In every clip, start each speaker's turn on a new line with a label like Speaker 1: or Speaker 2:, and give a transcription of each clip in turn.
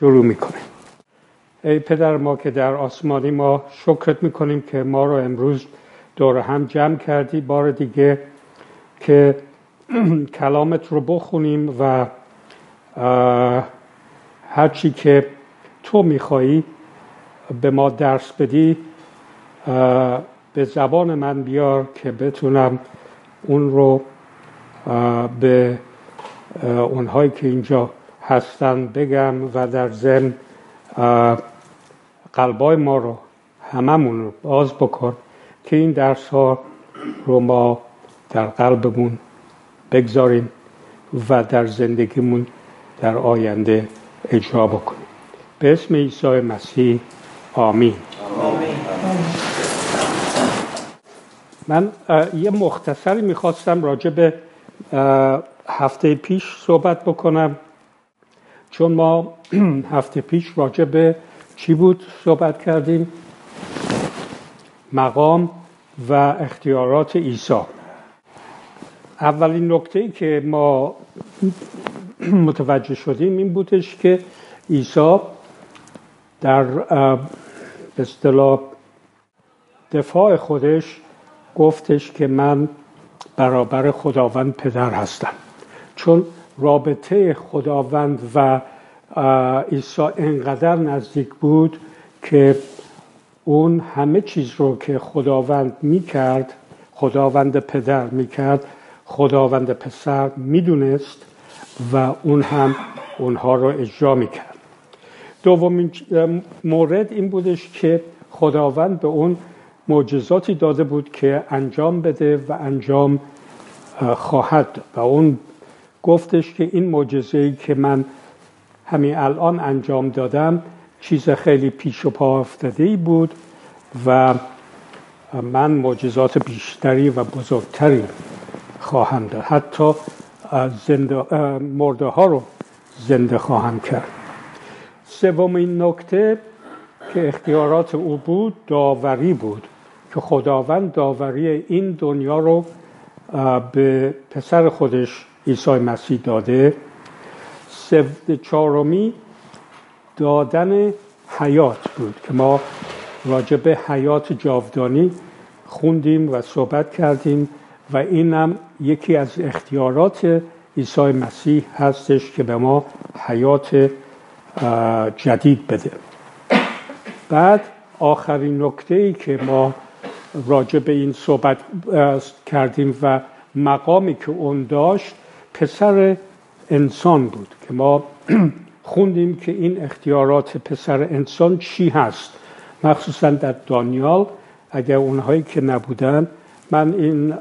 Speaker 1: شروع می‌کنیم. ای پدر ما که در آسمانی ما شکرت می‌کنیم که ما رو امروز دور هم جمع کردی. بار دیگه که کلامت رو بخونیم و هرچی که تو میخوایی به ما درس بدی به زبان من بیار که بتونم اون رو به اونهایی که اینجا هستن بگم و در ضمن قلبای ما رو هممون رو باز بکن که این درس ها رو ما در قلبمون بگذاریم و در زندگیمون در آینده اجرا بکنیم. به اسم عیسی مسیح آمین. من یه مختصری می‌خواستم راجع به هفته پیش صحبت بکنم. چون ما هفته پیش راجع به چی بود صحبت کردیم؟ مقام و اختیارات عیسی. اولین نکته ای که ما متوجه شدیم این بودش که عیسی در اصطلاح دفاع خودش گفتش که من برابر خداوند پدر هستم. چون رابطه خداوند و عیسی انقدر نزدیک بود که اون همه چیز رو که خداوند می‌کرد خداوند پدر می‌کرد خداوند پسر می‌دونست و اون هم اونها رو اجرا می‌کرد. دومین مورد این بودش که خداوند به اون معجزاتی داده بود که انجام بده و انجام خواهد و اون گفتش که این معجزه ای که من همین الان انجام دادم چیز خیلی پیش و پا افتاده ای بود و من معجزات بیشتری و بزرگتری خواهم داد. حتی زنده مرده ها رو زنده خواهم کرد. سومین نکته که اختیارات او بود داوری بود که خداوند داوری این دنیا رو به پسر خودش عیسی مسیح داده. چهارمی دادن حیات بود که ما راجع به حیات جاودانی خوندیم و صحبت کردیم و اینم یکی از اختیارات عیسی مسیح هستش که به ما حیات جدید بده. بعد آخرین نکته ای که ما راجع به این صحبت کردیم و مقامی که اون داشت پسر انسان بود که ما خوندیم که این اختیارات پسر انسان چی هست. مخصوصا در دانیال اگر اونهایی که نبودن من این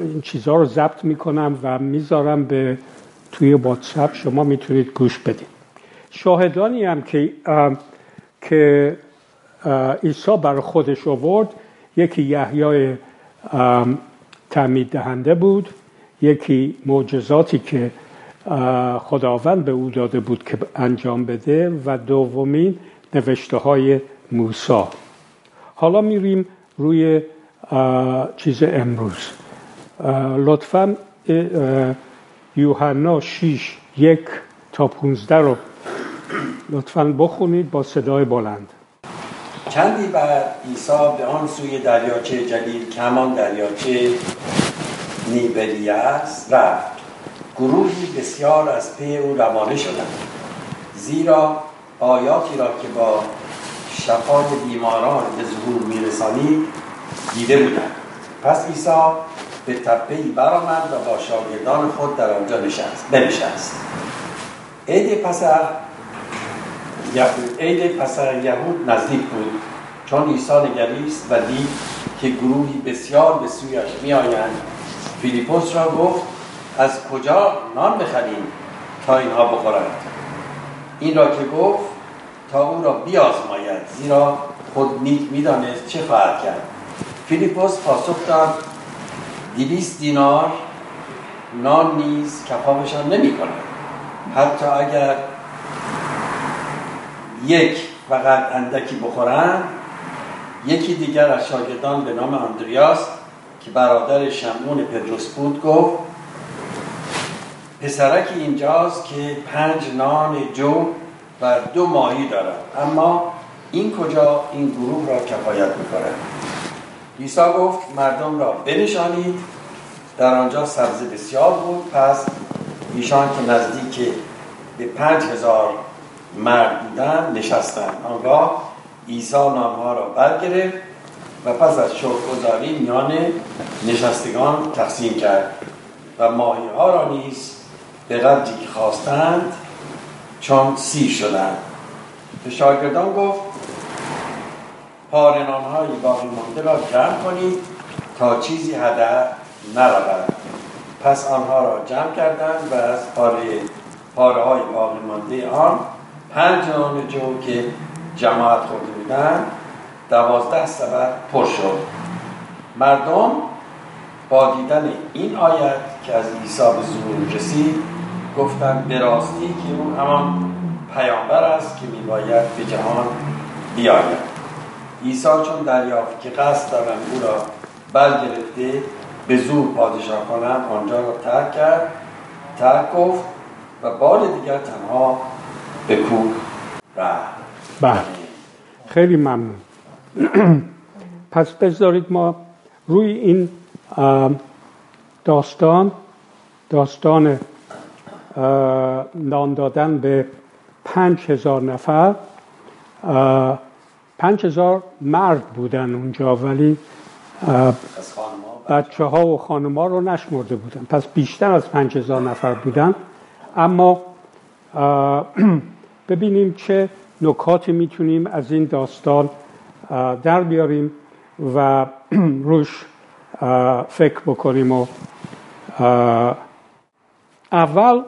Speaker 1: این چیزها رو ضبط می‌کنم و می‌ذارم به توی واتساپ شما می‌تونید گوش بدید. شاهدانی هم که که عیسی بر خودش آورد یکی یحیای تعمید دهنده بود. یکی معجزاتی که خداوند به او داده بود که انجام بده و دومین نوشته های موسا حالا میریم روی چیز امروز. لطفا یوحنا 6 یک تا 15 رو لطفا بخونید با صدای بلند.
Speaker 2: چندی بعد عیسی به آن سوی دریاچه جلیل کمان دریاچه نیبریاس رفت. گروهی بسیار از پی او روانه شدند. زیرا آیاتی را که با شفای بیماران به ظهور میرسانید دیده بودند. پس عیسی به تپهای برآمد و با شاگردان خود در آنجا نشست بنشست. عید پسر عید پسر یهود نزدیک بود. چون عیسی نگریست و دید که گروهی بسیار به سویش میآیند فیلیپوس را گفت از کجا نان بخریم تا اینها بخورند؟ این را که گفت تا او را بیازماید زیرا خود نیک می‌دانست چه خواهد کرد. فیلیپوس پاسخ داد دیویست دینار نان نیز کفافشان نمی کند حتی اگر یک فقط اندکی بخورند یکی دیگر از شاگردان به نام اندریاس که برادر شمعون پدروس بود گفت پسرک اینجاست که پنج نان جو و دو ماهی دارد. اما این کجا این گروه را کفایت می‌کنه عیسی گفت مردم را بنشانید. در آنجا سبز بسیار بود. پس ایشان که نزدیک به پنج هزار مرد بودن نشستند. آنگاه عیسی نانها را برگرفت. و پس از شکرگزاری میان نشستگان تقسیم کرد و ماهی ها را نیز به قدری که خواستند چون سیر شدند. به شاگردان گفت پارنان های باقی مانده را جمع کنید تا چیزی هدر نرود. پس آنها را جمع کردند و از پاره پاره های باقی مانده آن پنج نان جو که جماعت خورده بودند دوازده سبد پر شد. مردم با دیدن این آیت که از عیسی به ظهور رسید گفتند به راستی که او همان پیامبر است که میباید به جهان بیاید. عیسی چون دریافت که قصد دارند او را برگرفته به زور پادشاه کنند آنجا را ترک کرد ترک گفت و بار دیگر تنها به کوه رفت.
Speaker 1: بله. خیلی ممنون. پس بذارید ما روی این داستان داستان نان دادن به پنج هزار نفر. پنج هزار مرد بودن اونجا ولی بچه ها و خانما رو نشمرده بودن. پس بیشتر از پنج هزار نفر بودن. اما ببینیم چه نکاتی می‌تونیم از این داستان در بیاریم و روش فکر بکنیم و اول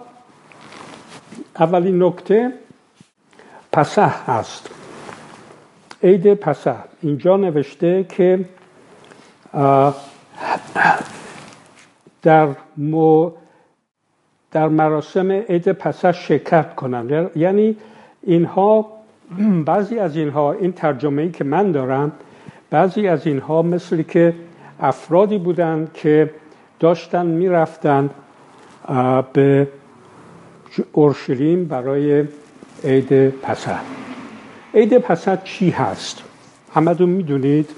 Speaker 1: اولین نکته پسه هست. عید پسه. اینجا نوشته که در مو در مراسم عید پسه شرکت کنند یعنی اینها بعضی از اینها این ترجمه ای که من دارم بعضی از اینها مثل که افرادی بودند که داشتن می‌رفتند به اورشلیم برای عید پسه عید پسه چی هست؟ همتون می‌دونید؟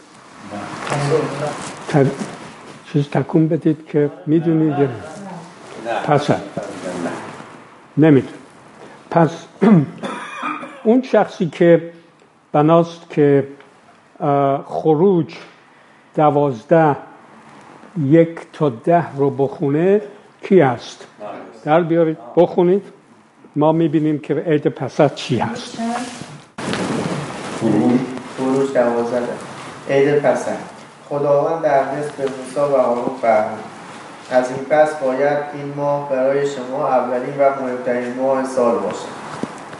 Speaker 1: چیز تکون بدید که می‌دونید پسه نمیدون پس اون شخصی که بناست که خروج دوازده یک تا ده رو بخونه کی هست؟ در بیارید بخونید. ما می‌بینیم که عید پسد چی هست.
Speaker 3: خروج دوازده. عید پسد خداوند در مصر به موسی و هارون فرمود. از این پس باید این ماه برای شما اولین و مهمترین ماه سال باشد.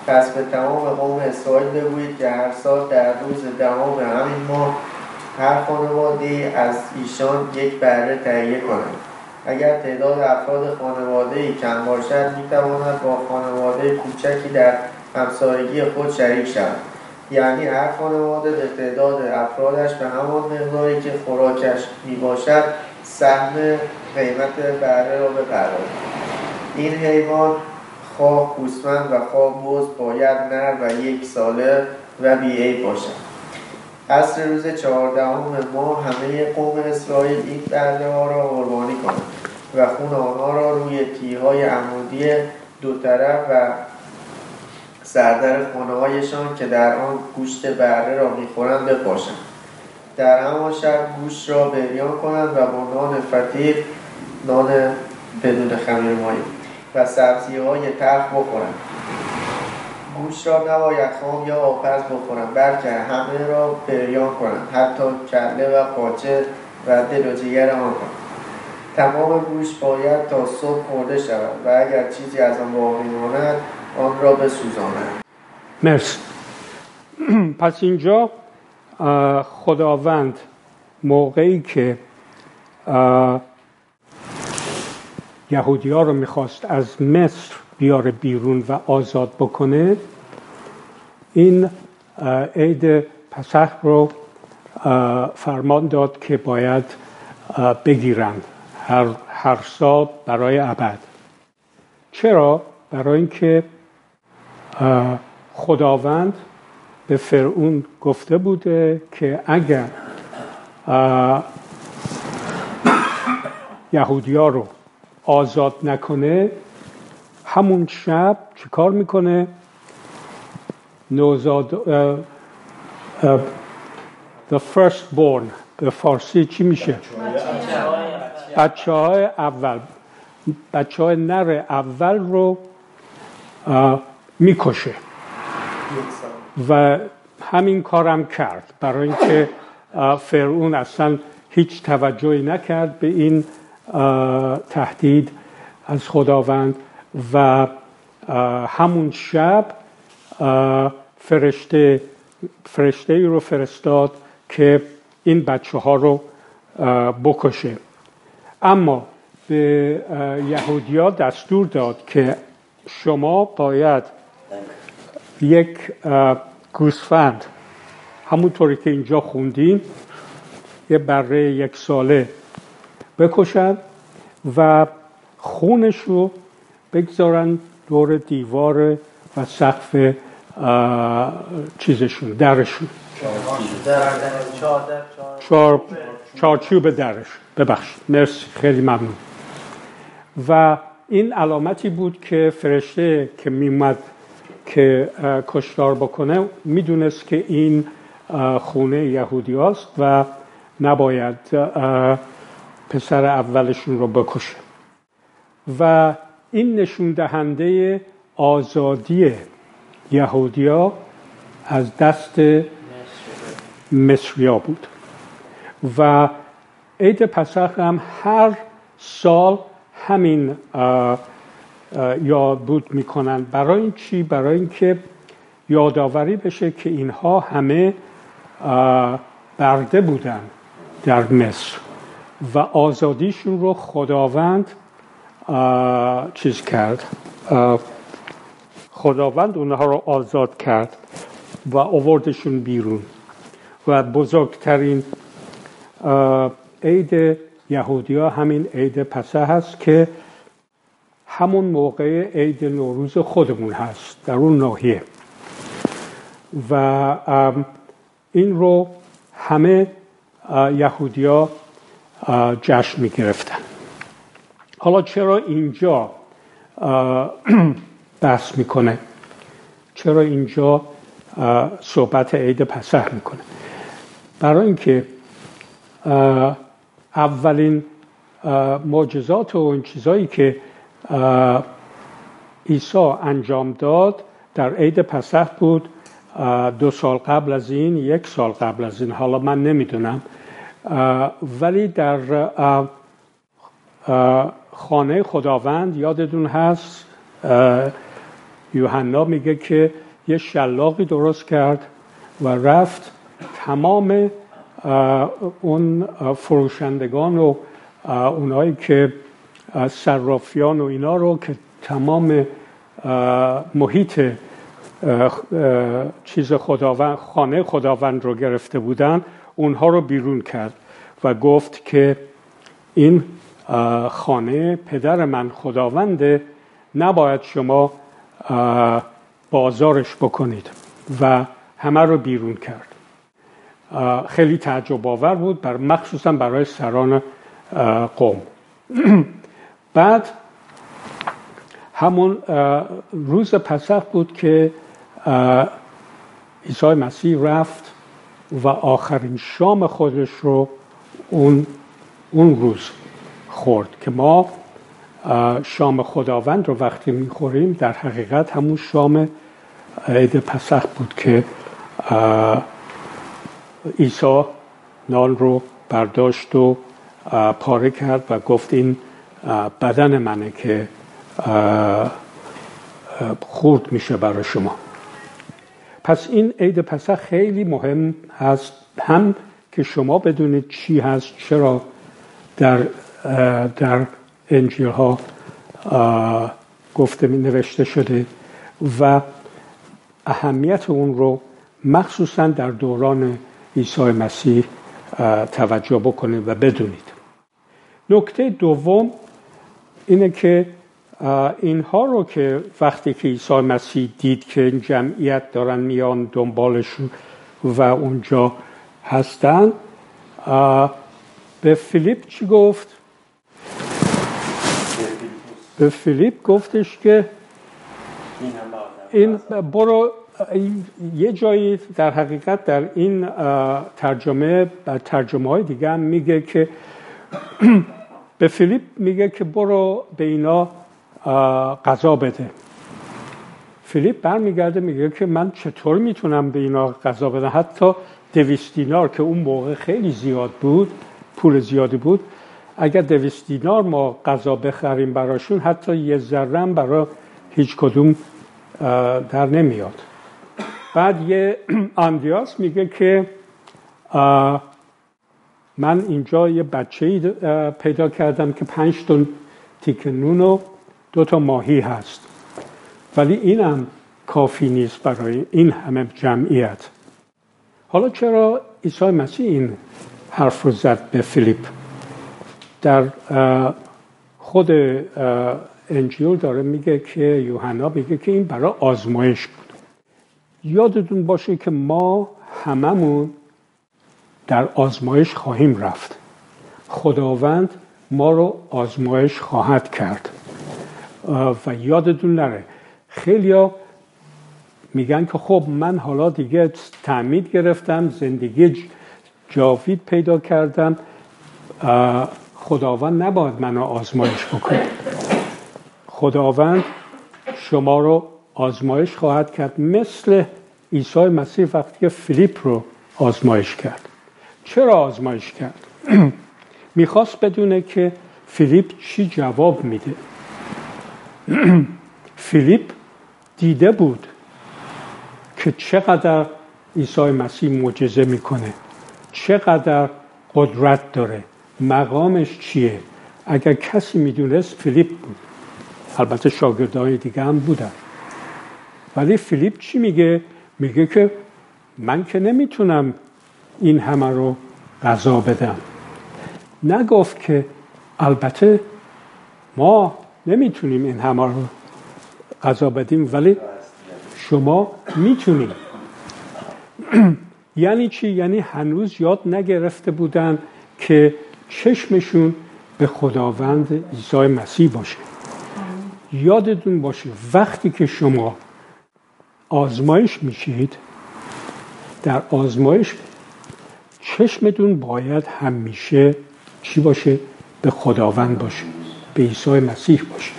Speaker 3: پس به تمام قوم اسرائیل بگویید که هر سال در روز دهم همین ماه هر خانواده از ایشان یک بره تهیه کنند. اگر تعداد افراد خانواده ای کم باشد می با خانواده کوچکی در همسایگی خود شریک شود. یعنی هر خانواده به تعداد افرادش به همان مقداری که خوراکش می باشد سهم قیمت بره را بپردازد. این حیوان خواه گوسفند و خواه بز باید نر و یک ساله و بیعیب باشد. عصر روز چهاردهم ما همه قوم اسرائیل این برده ها را قربانی کنند و خون آنها را روی تیهای عمودی دو طرف و سردر خانه هایشان که در آن گوشت بره را می‌خورند بپاشند. در همان شب گوشت را بریان کنند و با نان فتیق نان بدون خمیر مایی و سبزی های تلخ بخورند گوشت را نباید خام یا آپز بخورند بلکه همه را بریان کنند حتی کله و پاچه و دل و جگر آن تمام گوشت باید تا صبح خورده شود و اگر چیزی از آن باقی ماند آن را بسوزانند
Speaker 1: مرسی. پس اینجا خداوند موقعی که یهودی ها رو می‌خواست از مصر بیاره بیرون و آزاد بکنه این عید پسخ رو فرمان داد که باید بگیرند هر, هر سال برای ابد. چرا؟ برای اینکه خداوند به فرعون گفته بوده که اگر یهودیا رو آزاد نکنه همون شب چیکار می‌کنه؟ نوزاد the first born به فارسی چی میشه؟ بچه های اول. بچه های نر اول رو می‌کشه. و همین کارم کرد. برای اینکه فرعون اصلا هیچ توجهی نکرد به این تهدید از خداوند و همون شب فرشته فرشته ای رو فرستاد که این بچه ها رو بکشه. اما به یهودیا دستور داد که شما باید یک گوسفند همونطوری که اینجا خوندیم یه بره یک ساله بکشن و خونش رو بگذارن دور دیوار و سقف چیزشون درشون. چار چارچوب درش. ببخشید. مرسی. خیلی ممنون. و این علامتی بود که فرشته که میمد که کشتار بکنه می‌دونست که این خونه یهودی هست و نباید پسر اولشون رو بکشه. و این نشون دهنده آزادی یهودیا از دست مصریا بود. و عید پسخ هم هر سال همین یاد بود می‌کنن. برای این چی؟ برای اینکه یادآوری بشه که اینها همه برده بودن در مصر. و آزادیشون رو خداوند چیز کرد خداوند اونها رو آزاد کرد و آوردشون بیرون. و بزرگترین عید یهودیا همین عید پسه هست که همون موقع عید نوروز خودمون هست در اون ناحیه. و این رو همه یهودیا جشن می گرفتن حالا چرا اینجا بحث می‌کنه؟ چرا اینجا صحبت عید پسح می‌کنه؟ برای اینکه اولین معجزات و این چیزایی که عیسی انجام داد در عید پسح بود دو سال قبل از این یک سال قبل از این. حالا من نمی‌دونم. ولی در خانه خداوند یادتون هست یوحنا میگه که یه شلاقی درست کرد و رفت تمام اون فروشندگان و اونایی که صرافیان و اینا رو که تمام محیط چیز خداوند خانه خداوند رو گرفته بودن. اونها رو بیرون کرد و گفت که این خانه پدر من خداونده نباید شما بازارش بکنید و همه رو بیرون کرد. خیلی تعجب آور بود بر مخصوصا برای سران قوم. بعد همون روز پسخ بود که عیسی مسیح رفت و آخرین شام خودش رو اون, اون روز خورد که ما شام خداوند رو وقتی می‌خوریم در حقیقت همون شام عید پسخ بود که عیسی نان رو برداشت و پاره کرد و گفت این بدن منه که خورد میشه برای شما. پس این عید پسخ خیلی مهم هست. هم که شما بدونید چی هست چرا در در انجیل ها گفته می نوشته شده و اهمیت اون رو مخصوصا در دوران عیسی مسیح توجه بکنید و بدونید. نکته دوم اینه که اینها رو که وقتی که عیسی مسیح دید که این جمعیت دارن میان دنبالش و اونجا هستن به فیلیپ چی گفت؟ به فیلیپ گفتش که این برو یه جایی در حقیقت در این ترجمه ترجمه های دیگه هم میگه که به فیلیپ میگه که برو به اینا غذا بده. فیلیپ برمیگرده میگه که من چطور می‌تونم به اینا غذا بدم؟ حتی دویست دینار که اون موقع خیلی زیاد بود پول زیادی بود اگر دویست دینار ما غذا بخریم براشون حتی یه ذره برای هیچ کدوم در نمیاد. بعد یه اندیاس میگه که من اینجا یه بچه پیدا کردم که پنج تن تیک نون دو تا ماهی هست. ولی اینم کافی نیست برای این همه جمعیت. حالا چرا عیسی مسیح این حرف رو زد به فیلیپ؟ در خود انجیل داره میگه که یوحنا میگه که این برای آزمایش بود. یادتون باشه که ما هممون در آزمایش خواهیم رفت. خداوند ما رو آزمایش خواهد کرد. و یادتون نره. خیلی میگن که خب من حالا دیگه تعمید گرفتم زندگی جاوید پیدا کردم. خداوند نباید منو آزمایش بکنه. خداوند شما رو آزمایش خواهد کرد. مثل عیسی مسیح وقتی که فیلیپ رو آزمایش کرد. چرا آزمایش کرد؟ می‌خواست بدونه که فیلیپ چی جواب میده. فیلیپ دیده بود که چقدر عیسی مسیح معجزه می‌کنه چقدر قدرت داره مقامش چیه؟ اگر کسی می‌دونست فیلیپ بود. البته شاگردای دیگه هم بودن. ولی فیلیپ چی میگه؟ میگه که من که نمی‌تونم این همه رو غذا بدم. نگفت که البته ما نمی‌تونیم این همه رو غذا بدیم ولی شما می‌تونید یعنی چی؟ یعنی هنوز یاد نگرفته بودن که چشمشون به خداوند عیسی مسیح باشه. یادتون باشه وقتی که شما آزمایش میشید در آزمایش چشمتون باید همیشه چی باشه؟ به خداوند باشه. به عیسی مسیح باشه.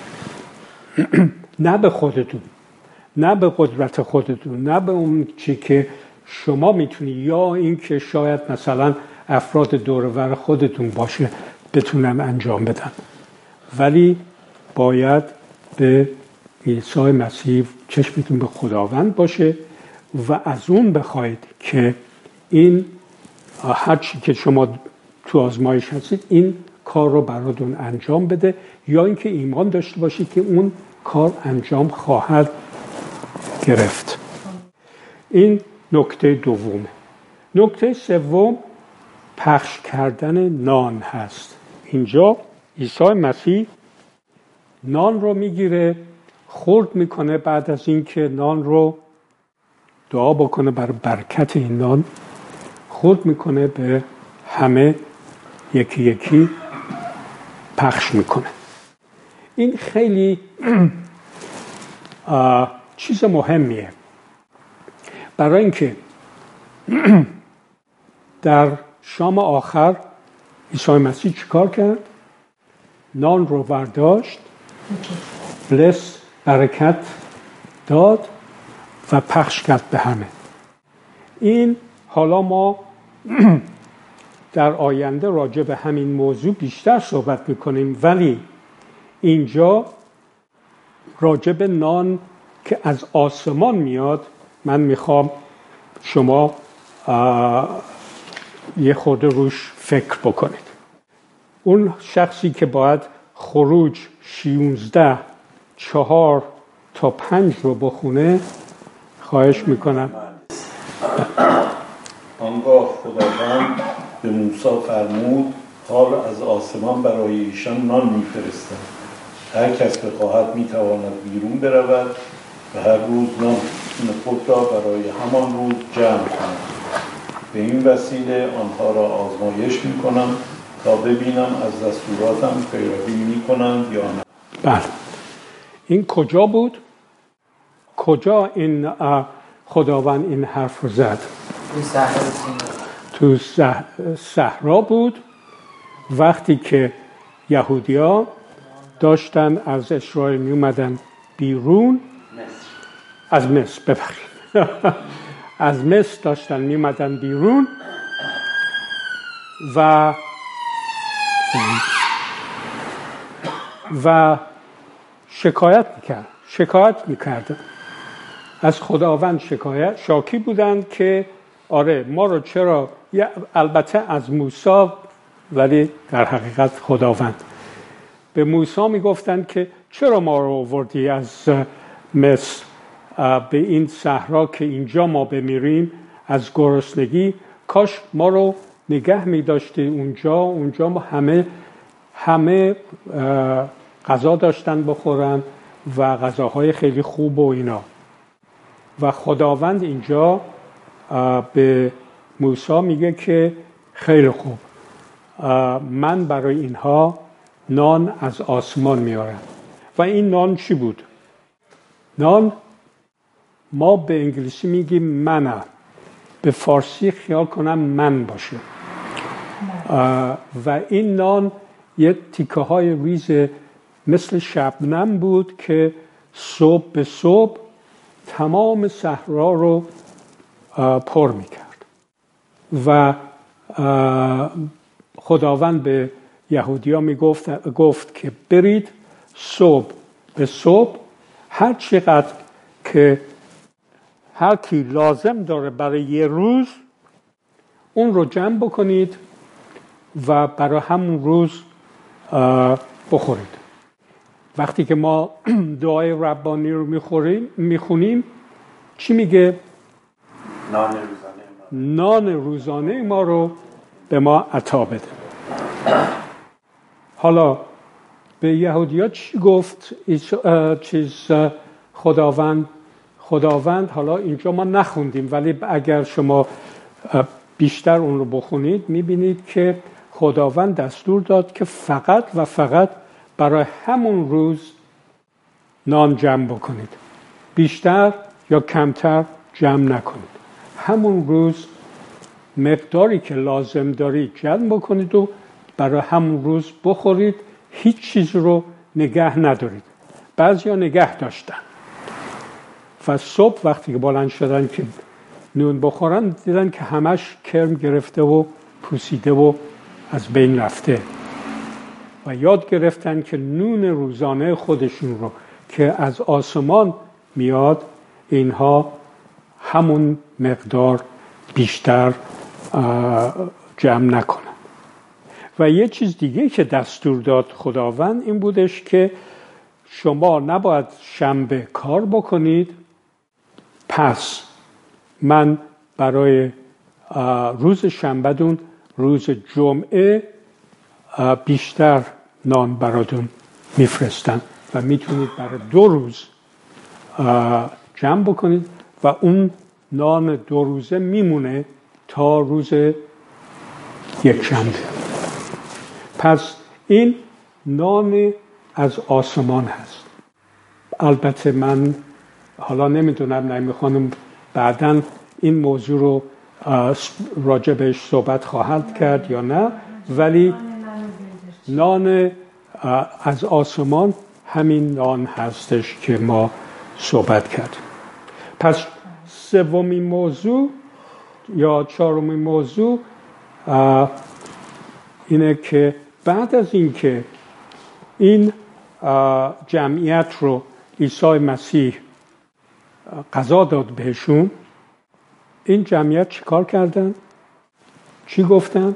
Speaker 1: نه به خودتون نه به قدرت خودتون نه به اون چی که شما می‌تونی یا اینکه شاید مثلا افراد دورور خودتون باشه بتونن انجام بدن. ولی باید به عیسی مسیح چشمتون به خداوند باشه و از اون بخواید که این هرچی که شما تو آزمایش هستید این کار رو براتون انجام بده یا اینکه ایمان داشته باشید که اون کار انجام خواهد گرفت. این نکته دومه نکته سوم پخش کردن نان هست. اینجا عیسی مسیح نان رو می‌گیره خورد می‌کنه بعد از اینکه نان رو دعا بکنه بر برکت این نان خورد می‌کنه به همه یکی یکی پخش می‌کنه. این خیلی چیز مهمیه. برای اینکه در شام آخر عیسی مسیح چیکار کرد؟ نان رو برداشت بلس برکت داد و پخش کرد به همه. این حالا ما در آینده راجع به همین موضوع بیشتر صحبت می‌کنیم. ولی اینجا راجع به نان که از آسمان میاد من می‌خوام شما یه خود روش فکر بکنید. اون شخصی که باید خروج 16 چهار تا پنج رو بخونه خواهش می‌کنم.
Speaker 4: آنگاه خداوند به موسی فرمود حال از آسمان برای ایشان نان میفرستم هر کس بخواهد می‌تواند بیرون برود و هر روز نان خود را برای همان روز جمع کند به این وسیله آنها را آزمایش می‌کنم تا ببینم از دستوراتم پیروی می‌کنند یا نه
Speaker 1: بله این کجا بود؟ کجا این خداوند این حرف رو زد؟ تو صحرا بود. وقتی که یهودیا داشتن از اسرائیل می اومدن بیرون از مصر. ببخشید. از مصر داشتن می اومدن بیرون و و شکایت می‌کرد. شکایت می‌کردن از خداوند شکایت شاکی بودند که آره ما رو چرا البته از موسی ولی در حقیقت خداوند. به موسی می‌گفتند که چرا ما رو آوردی از مصر؟ به این صحرا که اینجا ما بمیریم از گرسنگی؟ کاش ما رو نگه می داشتی اونجا اونجا ما همه همه غذا داشتن بخورن و غذاهای خیلی خوب و اینا. و خداوند اینجا به موسی میگه که خیلی خوب. من برای اینها نان از آسمان میارم و این نان چی بود؟ نان ما به انگلیسی میگیم منه. به فارسی خیال کنم من باشه. و این نان یه تیکه های ریز مثل شبنم بود که صبح به صبح تمام صحرا رو پر می‌کرد. و خداوند به یهودیا می گفت, گفت که برید صبح. به صبح هر چقدر که هر کی لازم داره برای یه روز اون رو جمع بکنید و برای همون روز بخورید. وقتی که ما دعای ربانی رو می‌خوریم می‌خونیم چی میگه؟
Speaker 2: نان روزانه
Speaker 1: نان روزانه ما رو به ما عطا بده. حالا به یهودیا چی گفت؟ چیز خداوند. خداوند حالا اینجا ما نخوندیم ولی اگر شما بیشتر اون رو بخونید می‌بینید که خداوند دستور داد که فقط و فقط برای همون روز نان جمع بکنید. بیشتر یا کمتر جمع نکنید. همون روز مقداری که لازم دارید جمع بکنید و برای همون روز بخورید هیچ چیز رو نگه ندارید. بعضی ها نگه داشتن. و صبح وقتی که بلند شدن که نون بخورن دیدن که همش کرم گرفته و پوسیده و از بین رفته. و یاد گرفتن که نون روزانه خودشون رو که از آسمان میاد اینها همون مقدار بیشتر جمع نکنن. و یه چیز دیگه که دستور داد خداوند این بودش که شما نباید شنبه کار بکنید. پس من برای روز شنبهدون روز جمعه بیشتر نان براتون میفرستن و می‌تونید برای دو روز جمع بکنید. و اون نان دو روزه میمونه تا روز یک شنبه. پس این نان از آسمان هست. البته من حالا نمی‌دونم نمی‌خوانم بعدا این موضوع رو راجبش صحبت خواهد کرد یا نه ولی نان از آسمان همین نان هستش که ما صحبت کردیم. پس سومین موضوع یا چهارمین موضوع اینه که بعد از اینکه این جمعیت رو عیسی مسیح قضا داد بهشون این جمعیت چیکار کردن؟ چی گفتن؟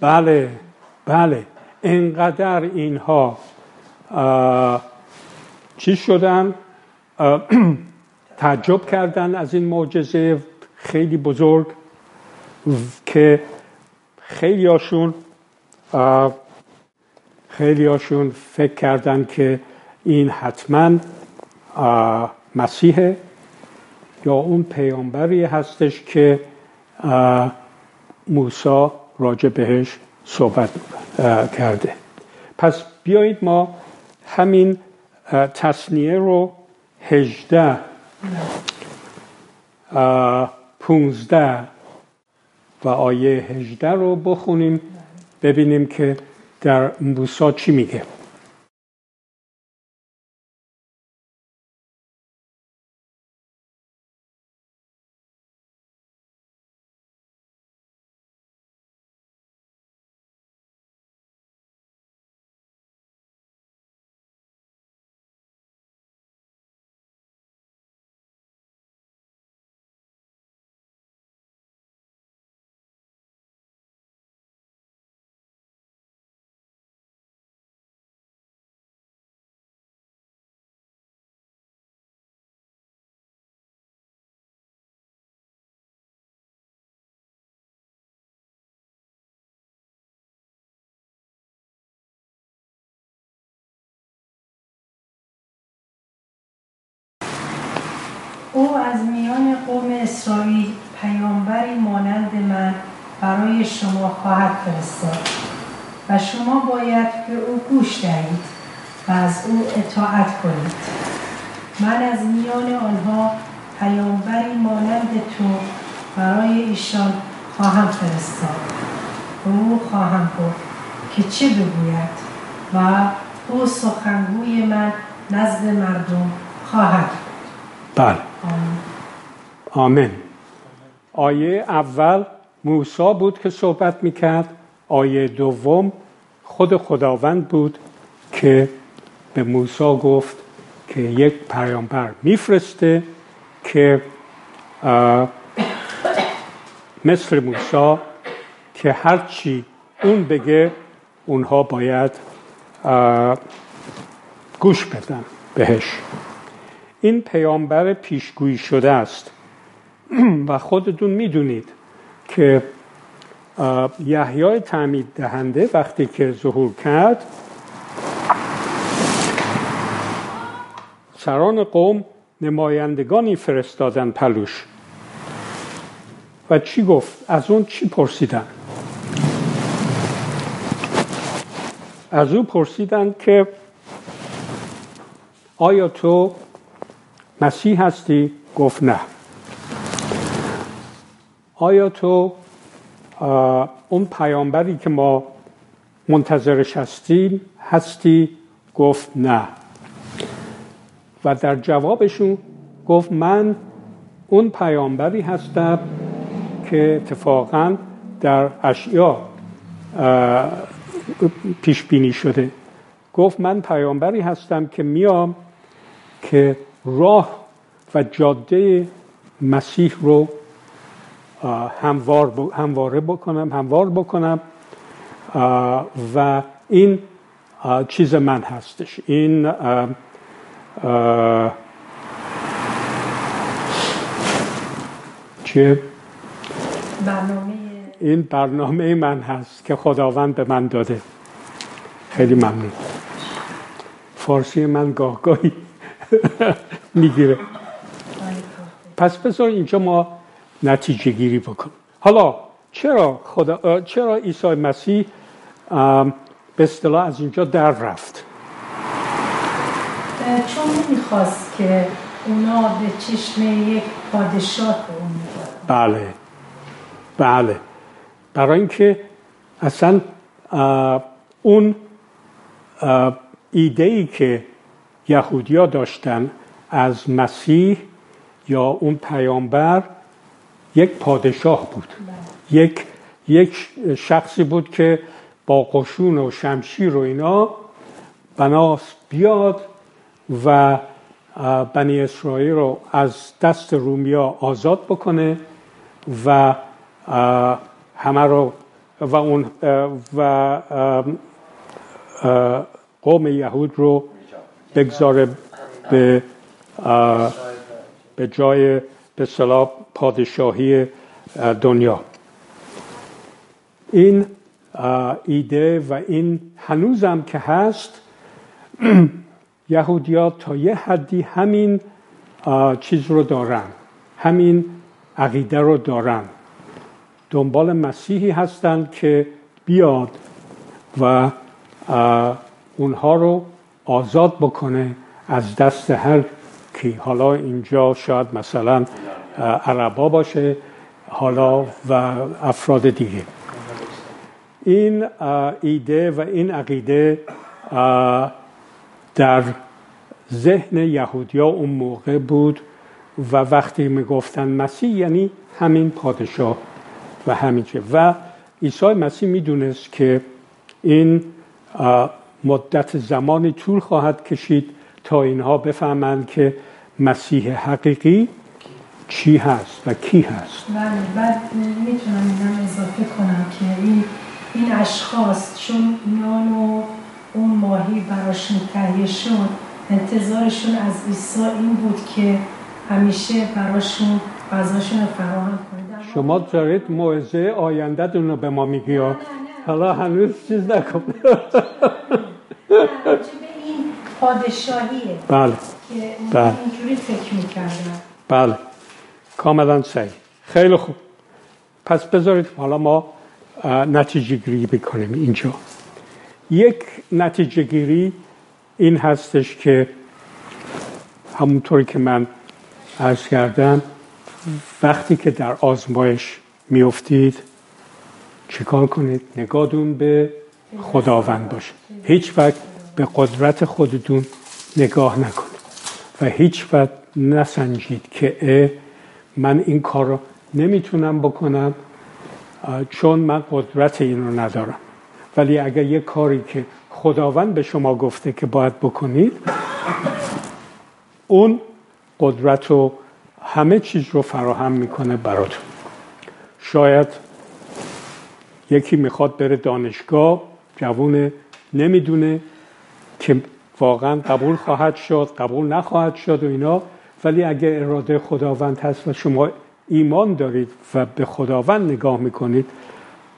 Speaker 1: بله بله انقدر اینها چی شدن؟ تعجب کردن از این معجزه خیلی بزرگ که خیلی هاشون خیلی هاشون فکر کردن که این حتما مسیحه یا اون پیامبری هستش که موسا راجع بهش صحبت کرده. پس بیایید ما همین تصنیه رو هجده پونزده و آیه هجده رو بخونیم ببینیم که در موسا چی میگه.
Speaker 5: او از میان قوم اسرائیل پیامبری مانند من برای شما خواهد فرستاد و شما باید به او گوش دهید و از او اطاعت کنید. من از میان آنها پیامبری مانند تو برای ایشان خواهم فرستاد. به او خواهم گفت که چه بگوید و او سخنگوی من نزد مردم خواهد
Speaker 1: بله. آمین. آیه اول موسا بود که صحبت می‌کرد. آیه دوم خود خداوند بود که به موسا گفت که یک پیامبر میفرسته که مثل موسا که هرچی اون بگه اونها باید گوش بدن بهش. این پیامبر پیشگویی شده است. و خودتون می‌دونید که یحیای تعمید دهنده وقتی که ظهور کرد سران قوم نمایندگانی فرستادن پلوش و چی گفت؟ از اون چی پرسیدن؟ از او پرسیدن که آیا تو مسیح هستی؟ گفت نه آیا تو اون پیامبری که ما منتظرش هستیم هستی؟ گفت نه و در جوابشون گفت من اون پیامبری هستم که اتفاقا در اشیا پیش بینی شده گفت من پیامبری هستم که میام که راه و جاده مسیح رو هموار همواره بکنم هموار بکنم. و این چیز من هستش. این چه
Speaker 5: برنامه.
Speaker 1: این برنامه من هست که خداوند به من داده. خیلی ممنون. فارسی من گاه گاهی می‌گیره پس بذار اینجا ما نتیجه گیری بکنیم حالا چرا خدا چرا عیسی مسیح به اصطلاح از اینجا در رفت؟
Speaker 5: چون می‌خواست که اونا به چشم یک پادشاه اون
Speaker 1: بله. بله. برای اینکه اصلا اون ایده ای که یهودیا داشتن از مسیح یا اون پیامبر یک پادشاه بود. یک یک شخصی بود که با قشون و شمشیر و اینا بناس بیاد و بنی اسرائیل رو از دست رومیا آزاد بکنه و همه رو و اون و قوم یهود رو بگذاره به به جای به صلاح پادشاهی دنیا. این ایده و این هنوزم که هست یهودیا تا یه حدی همین چیز رو دارن. همین عقیده رو دارن. دنبال مسیحی هستند که بیاد و اونها رو آزاد بکنه از دست هر کی. حالا اینجا شاید مثلا عربا باشه حالا و افراد دیگه. این ایده و این عقیده در ذهن یهودیا اون موقع بود و وقتی می‌گفتن مسیح یعنی همین پادشاه و همین چه. و عیسی مسیح می‌دونست که این مدت زمانی طول خواهد کشید تا اینها بفهمند که مسیح حقیقی چی هست و کی هست؟
Speaker 5: بله بعد می‌تونم اینم اضافه کنم که این این اشخاص چون نان و اون ماهی براشون تهیه شد انتظارشون از عیسی این بود که همیشه براشون غذاشون فراهم کنه
Speaker 1: شما دارید موعظه آینده رو به ما میگی؟ حالا هنوز چیز نکن
Speaker 5: این پادشاهیه
Speaker 1: بله
Speaker 5: که
Speaker 1: بله.
Speaker 5: اینجوری فکر می‌کردن
Speaker 1: بله. کاملا صحیح. خیلی خوب. پس بذارید حالا ما نتیجه گیری بکنیم اینجا. یک نتیجه گیری این هستش که همونطوری که من عرض کردم وقتی که در آزمایش میفتید چیکار کنید؟ نگاهتون به خداوند باشه. هیچ وقت به قدرت خودتون نگاه نکنید و هیچ وقت نسنجید که من این کار رو نمی‌تونم بکنم چون من قدرت این رو ندارم. ولی اگر یه کاری که خداوند به شما گفته که باید بکنید اون قدرت رو همه چیز رو فراهم می‌کنه براتون. شاید یکی می‌خواد بره دانشگاه جوون نمی‌دونه که واقعا قبول خواهد شد قبول نخواهد شد و اینا. ولی اگه اراده خداوند هست و شما ایمان دارید و به خداوند نگاه می‌کنید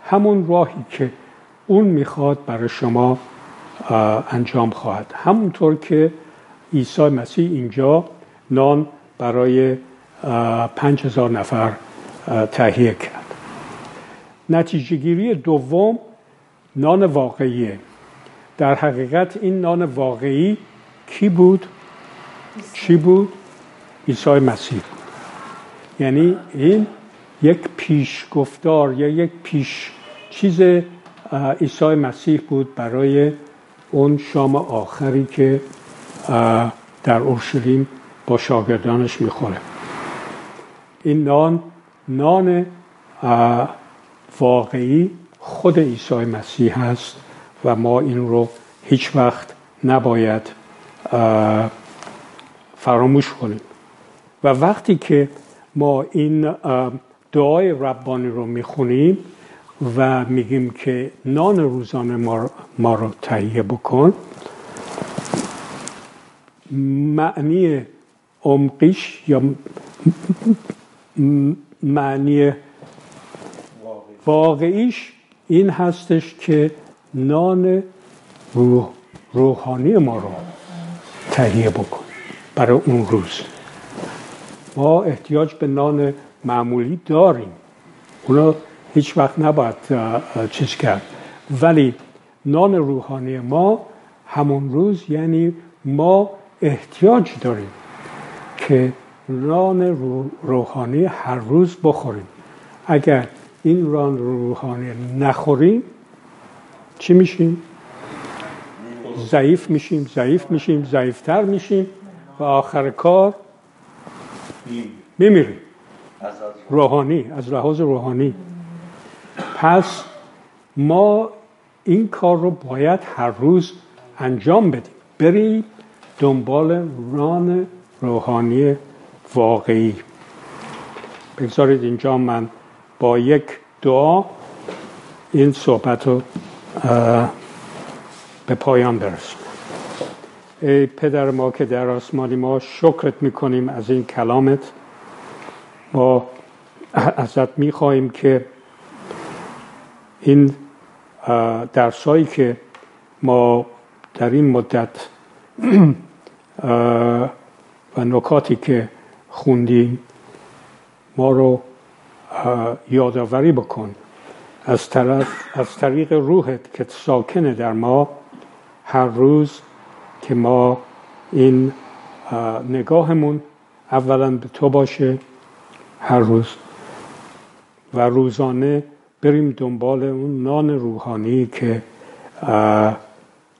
Speaker 1: همون راهی که اون می‌خواد برای شما انجام خواهد همونطور که عیسی مسیح اینجا نان برای پنج هزار نفر تهیه کرد نتیجه گیری دوم نان واقعیه در حقیقت این نان واقعی کی بود؟ چی بود؟ عیسی مسیح. یعنی این یک پیش گفتار یا یک پیش چیز عیسی مسیح بود برای اون شام آخری که در اورشلیم با شاگردانش می‌خوره. این نان نان واقعی خود عیسی مسیح هست و ما این رو هیچ وقت نباید فراموش کنیم. و وقتی که ما این دعای ربانی رو می‌خونیم و میگیم که نان روزانه ما رو تهیه بکن معنی عمقیش یا معنی واقعیش این هستش که نان روح روحانی ما رو تهیه بکن برای اون روز. ما احتیاج به نان معمولی داریم. اونا هیچ وقت نباید چیز کرد. ولی نان روحانی ما همون روز یعنی ما احتیاج داریم که نان روحانی هر روز بخوریم. اگر این ران روحانی نخوریم چی میشیم؟ ضعیف میشیم ضعیف میشیم ضعیفتر میشیم. و آخر کار میمیریم. روحانی از لحاظ روحانی. پس ما این کار رو باید هر روز انجام بدیم. بریم دنبال ران روحانی واقعی. بگذارید اینجا من با یک دعا این صحبت رو به پایان برسونم. ای پدر ما که در آسمانی ما شکرت می‌کنیم از این کلامت. ما ازت می‌خواهیم که این درسایی که ما در این مدت و نکاتی که خوندیم ما رو یادآوری بکن. از, طرف از طریق روحت که ساکنه در ما هر روز که ما این نگاهمون اولا به تو باشه هر روز و روزانه بریم دنبال اون نان روحانی که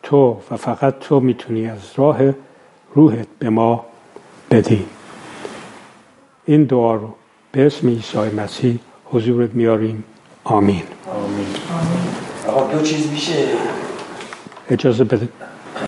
Speaker 1: تو و فقط تو می‌تونی از راه روحت به ما بدی. این دعا رو به اسم عیسی مسیح حضورت میاریم. آمین.
Speaker 2: آقا دو چیز میشه.
Speaker 1: اجازه بده